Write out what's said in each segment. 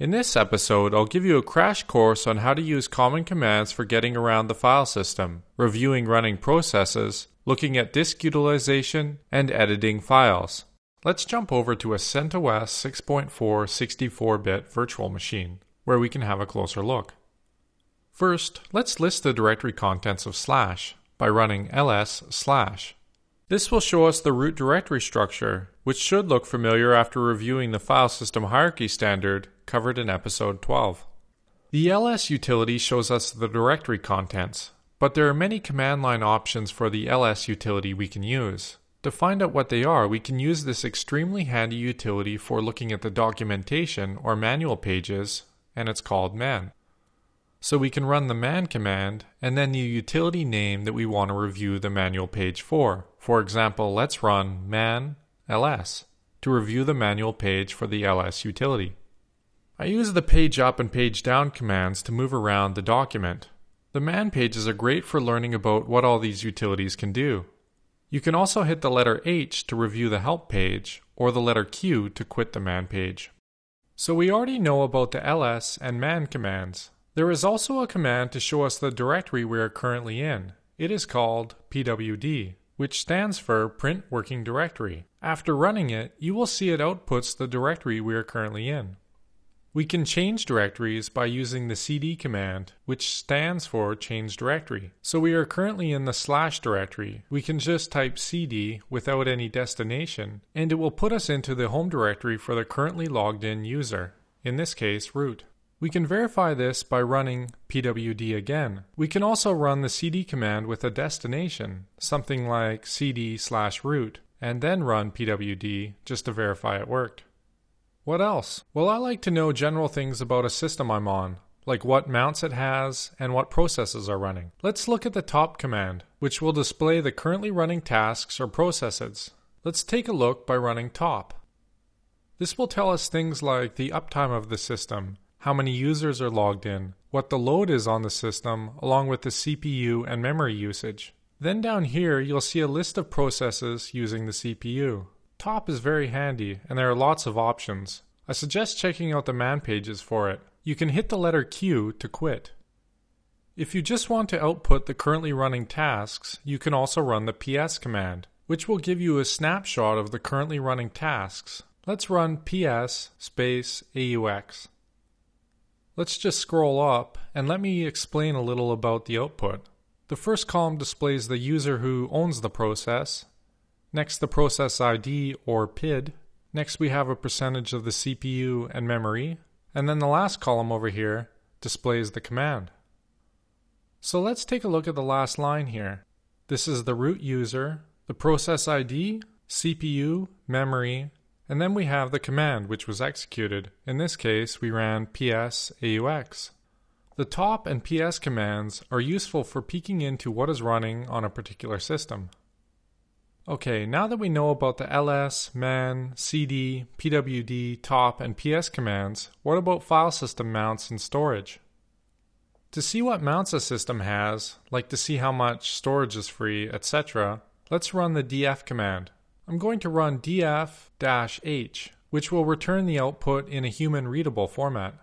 In this episode, I'll give you a crash course on how to use common commands for getting around the file system, reviewing running processes, looking at disk utilization, and editing files. Let's jump over to a CentOS 6.4 64-bit virtual machine, where we can have a closer look. First, let's list the directory contents of slash by running ls slash. This will show us the root directory structure, which should look familiar after reviewing the file system hierarchy standard covered in episode 12. The ls utility shows us the directory contents, but there are many command line options for the ls utility we can use. To find out what they are, we can use this extremely handy utility for looking at the documentation or manual pages, and it's called man. So we can run the man command and then the utility name that we want to review the manual page for. For example, let's run man ls to review the manual page for the ls utility. I use the page up and page down commands to move around the document. The man pages are great for learning about what all these utilities can do. You can also hit the letter H to review the help page or the letter Q to quit the man page. So we already know about the ls and man commands. There is also a command to show us the directory we are currently in. It is called pwd, which stands for Print Working Directory. After running it, you will see it outputs the directory we are currently in. We can change directories by using the cd command, which stands for change directory. So we are currently in the slash directory. We can just type cd without any destination, and it will put us into the home directory for the currently logged in user, in this case root. We can verify this by running pwd again. We can also run the cd command with a destination, something like cd slash root, and then run pwd just to verify it worked. What else? Well, I like to know general things about a system I'm on, like what mounts it has and what processes are running. Let's look at the top command, which will display the currently running tasks or processes. Let's take a look by running top. This will tell us things like the uptime of the system, how many users are logged in, what the load is on the system, along with the CPU and memory usage. Then down here, you'll see a list of processes using the CPU. Top is very handy, and there are lots of options. I suggest checking out the man pages for it. You can hit the letter Q to quit. If you just want to output the currently running tasks, you can also run the ps command, which will give you a snapshot of the currently running tasks. Let's run ps space aux. Let's just scroll up and let me explain a little about the output. The first column displays the user who owns the process, Next, the process ID or PID. Next, we have a percentage of the CPU and memory. And then the last column over here displays the command. So let's take a look at the last line here. This is the root user, the process ID, CPU, memory, and then we have the command which was executed. In this case, we ran ps aux. The top and ps commands are useful for peeking into what is running on a particular system. Okay, now that we know about the ls, man, cd, pwd, top, and ps commands, what about file system mounts and storage? To see what mounts a system has, like to see how much storage is free, etc., let's run the df command. I'm going to run df-h, which will return the output in a human readable format.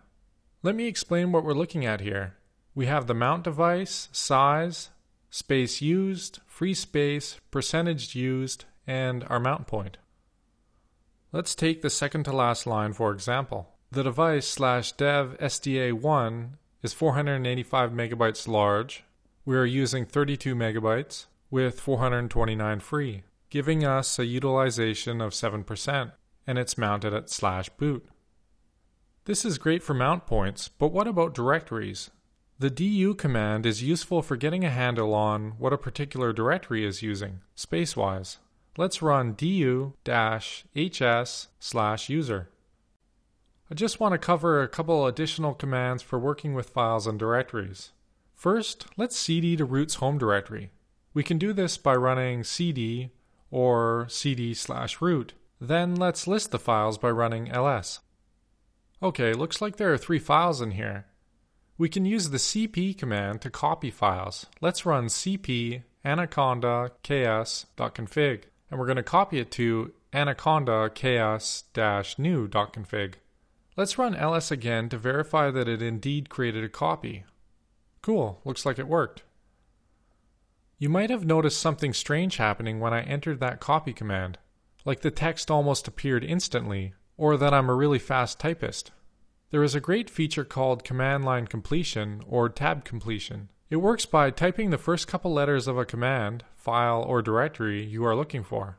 Let me explain what we're looking at here. We have the mount device, size, space used, free space, percentage used, and our mount point. Let's take the second to last line for example. The device slash dev SDA1 is 485 megabytes large. We are using 32 megabytes with 429 free, giving us a utilization of 7%, and it's mounted at slash boot. This is great for mount points, but what about directories? The du command is useful for getting a handle on what a particular directory is using, spacewise. Let's run du-hs slash user. I just want to cover a couple additional commands for working with files and directories. First, let's cd to root's home directory. We can do this by running cd or cd slash root. Then let's list the files by running ls. Okay, looks like there are three files in here. We can use the cp command to copy files. Let's run cp anaconda ks.config and we're going to copy it to anaconda ks-new.config. Let's run ls again to verify that it indeed created a copy. Cool, looks like it worked. You might have noticed something strange happening when I entered that copy command, like the text almost appeared instantly, or that I'm a really fast typist. There is a great feature called command line completion or tab completion. It works by typing the first couple letters of a command, file, or directory you are looking for.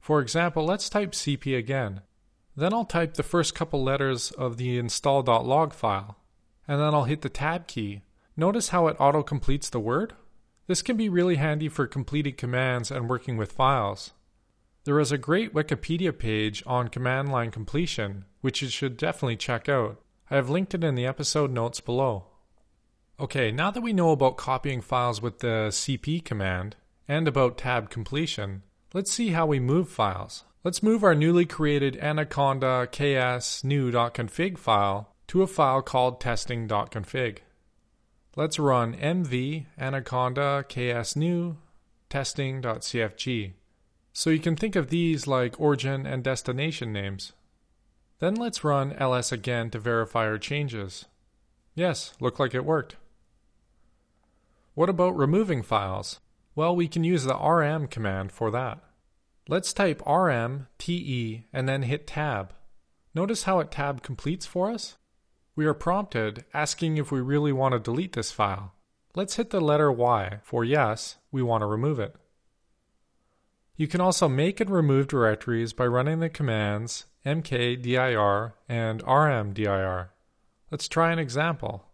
For example, let's type cp again. Then I'll type the first couple letters of the install.log file, and then I'll hit the tab key. Notice how it auto completes the word? This can be really handy for completing commands and working with files. There is a great Wikipedia page on command line completion, which you should definitely check out. I have linked it in the episode notes below. Okay, now that we know about copying files with the cp command and about tab completion, let's see how we move files. Let's move our newly created anaconda ks new.config file to a file called testing.config. Let's run mv anaconda ks new testing.cfg. So you can think of these like origin and destination names. Then let's run ls again to verify our changes. Yes, look like it worked. What about removing files? Well, we can use the rm command for that. Let's type rm te and then hit tab. Notice how it tab completes for us? We are prompted asking if we really want to delete this file. Let's hit the letter Y for yes, we want to remove it. You can also make and remove directories by running the commands mkdir and rmdir. Let's try an example.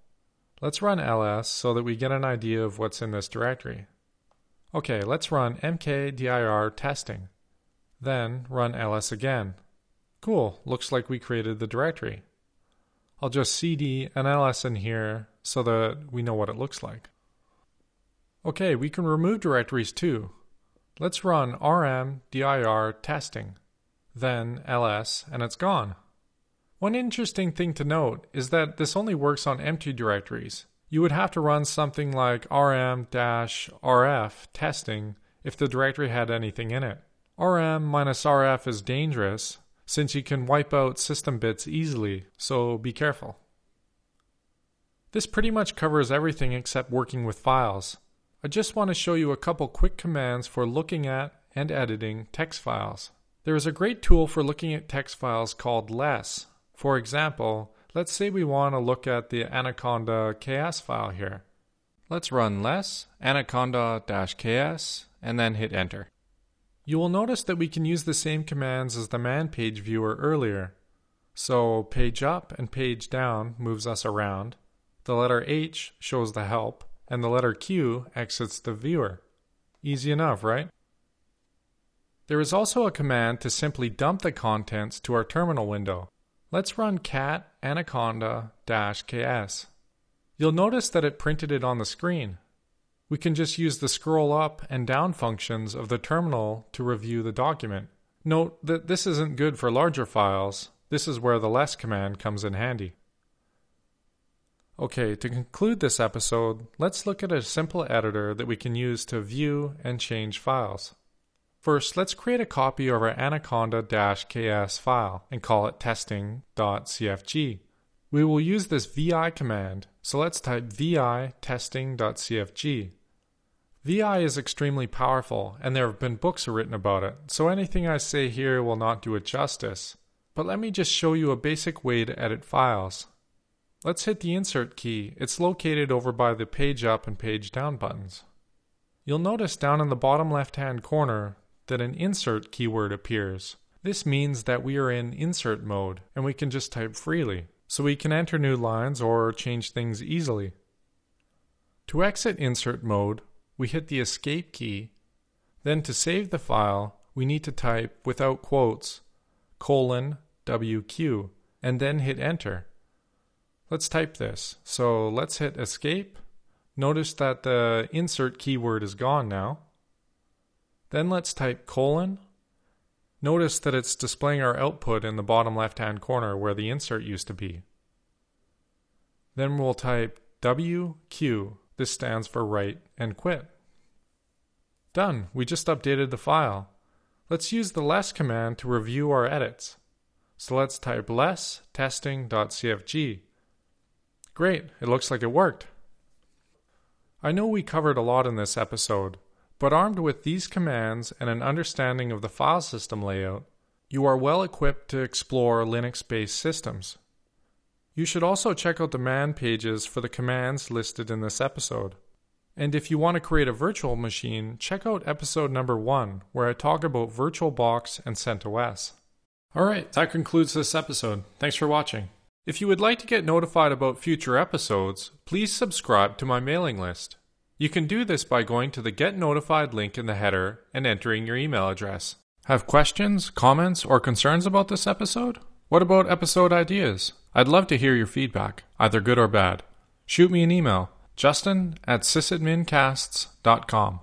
Let's run ls so that we get an idea of what's in this directory. Okay, let's run mkdir testing. Then run ls again. Cool, looks like we created the directory. I'll just cd and ls in here so that we know what it looks like. Okay, we can remove directories too. Let's run rm dir testing, then ls, and it's gone. One interesting thing to note is that this only works on empty directories. You would have to run something like rm-rf testing if the directory had anything in it. RM minus RF is dangerous since you can wipe out system bits easily, so be careful. This pretty much covers everything except working with files. I just want to show you a couple quick commands for looking at and editing text files. There is a great tool for looking at text files called less. For example, let's say we want to look at the anaconda ks file here. Let's run less anaconda-ks and then hit enter. You will notice that we can use the same commands as the man page viewer earlier. So page up and page down moves us around. The letter H shows the help, and the letter Q exits the viewer. Easy enough, right? There is also a command to simply dump the contents to our terminal window. Let's run cat anaconda-ks. You'll notice that it printed it on the screen. We can just use the scroll up and down functions of the terminal to review the document. Note that this isn't good for larger files. This is where the less command comes in handy. Okay, to conclude this episode, let's look at a simple editor that we can use to view and change files. First, let's create a copy of our anaconda-ks file and call it testing.cfg. We will use this vi command, so let's type vi testing.cfg. VI is extremely powerful, and there have been books written about it, so anything I say here will not do it justice. But let me just show you a basic way to edit files. Let's hit the Insert key. It's located over by the Page Up and Page Down buttons. You'll notice down in the bottom left hand corner that an Insert keyword appears. This means that we are in Insert mode, and we can just type freely, so we can enter new lines or change things easily. To exit Insert mode, we hit the escape key. Then to save the file, we need to type without quotes colon WQ and then hit enter. Let's type this. So let's hit escape. Notice that the insert keyword is gone now. Then let's type colon. Notice that it's displaying our output in the bottom left hand corner where the insert used to be. Then we'll type WQ this stands for write and quit. Done. We just updated the file. Let's use the less command to review our edits. So let's type less testing.cfg. Great, it looks like it worked. I know we covered a lot in this episode, but armed with these commands and an understanding of the file system layout, you are well equipped to explore Linux based systems. You should also check out the man pages for the commands listed in this episode. And if you want to create a virtual machine, check out episode number one, where I talk about VirtualBox and CentOS. Alright, that concludes this episode. Thanks for watching. If you would like to get notified about future episodes, please subscribe to my mailing list. You can do this by going to the Get Notified link in the header and entering your email address. Have questions, comments, or concerns about this episode? What about episode ideas? I'd love to hear your feedback, either good or bad. Shoot me an email, justin at sysadmincasts.com.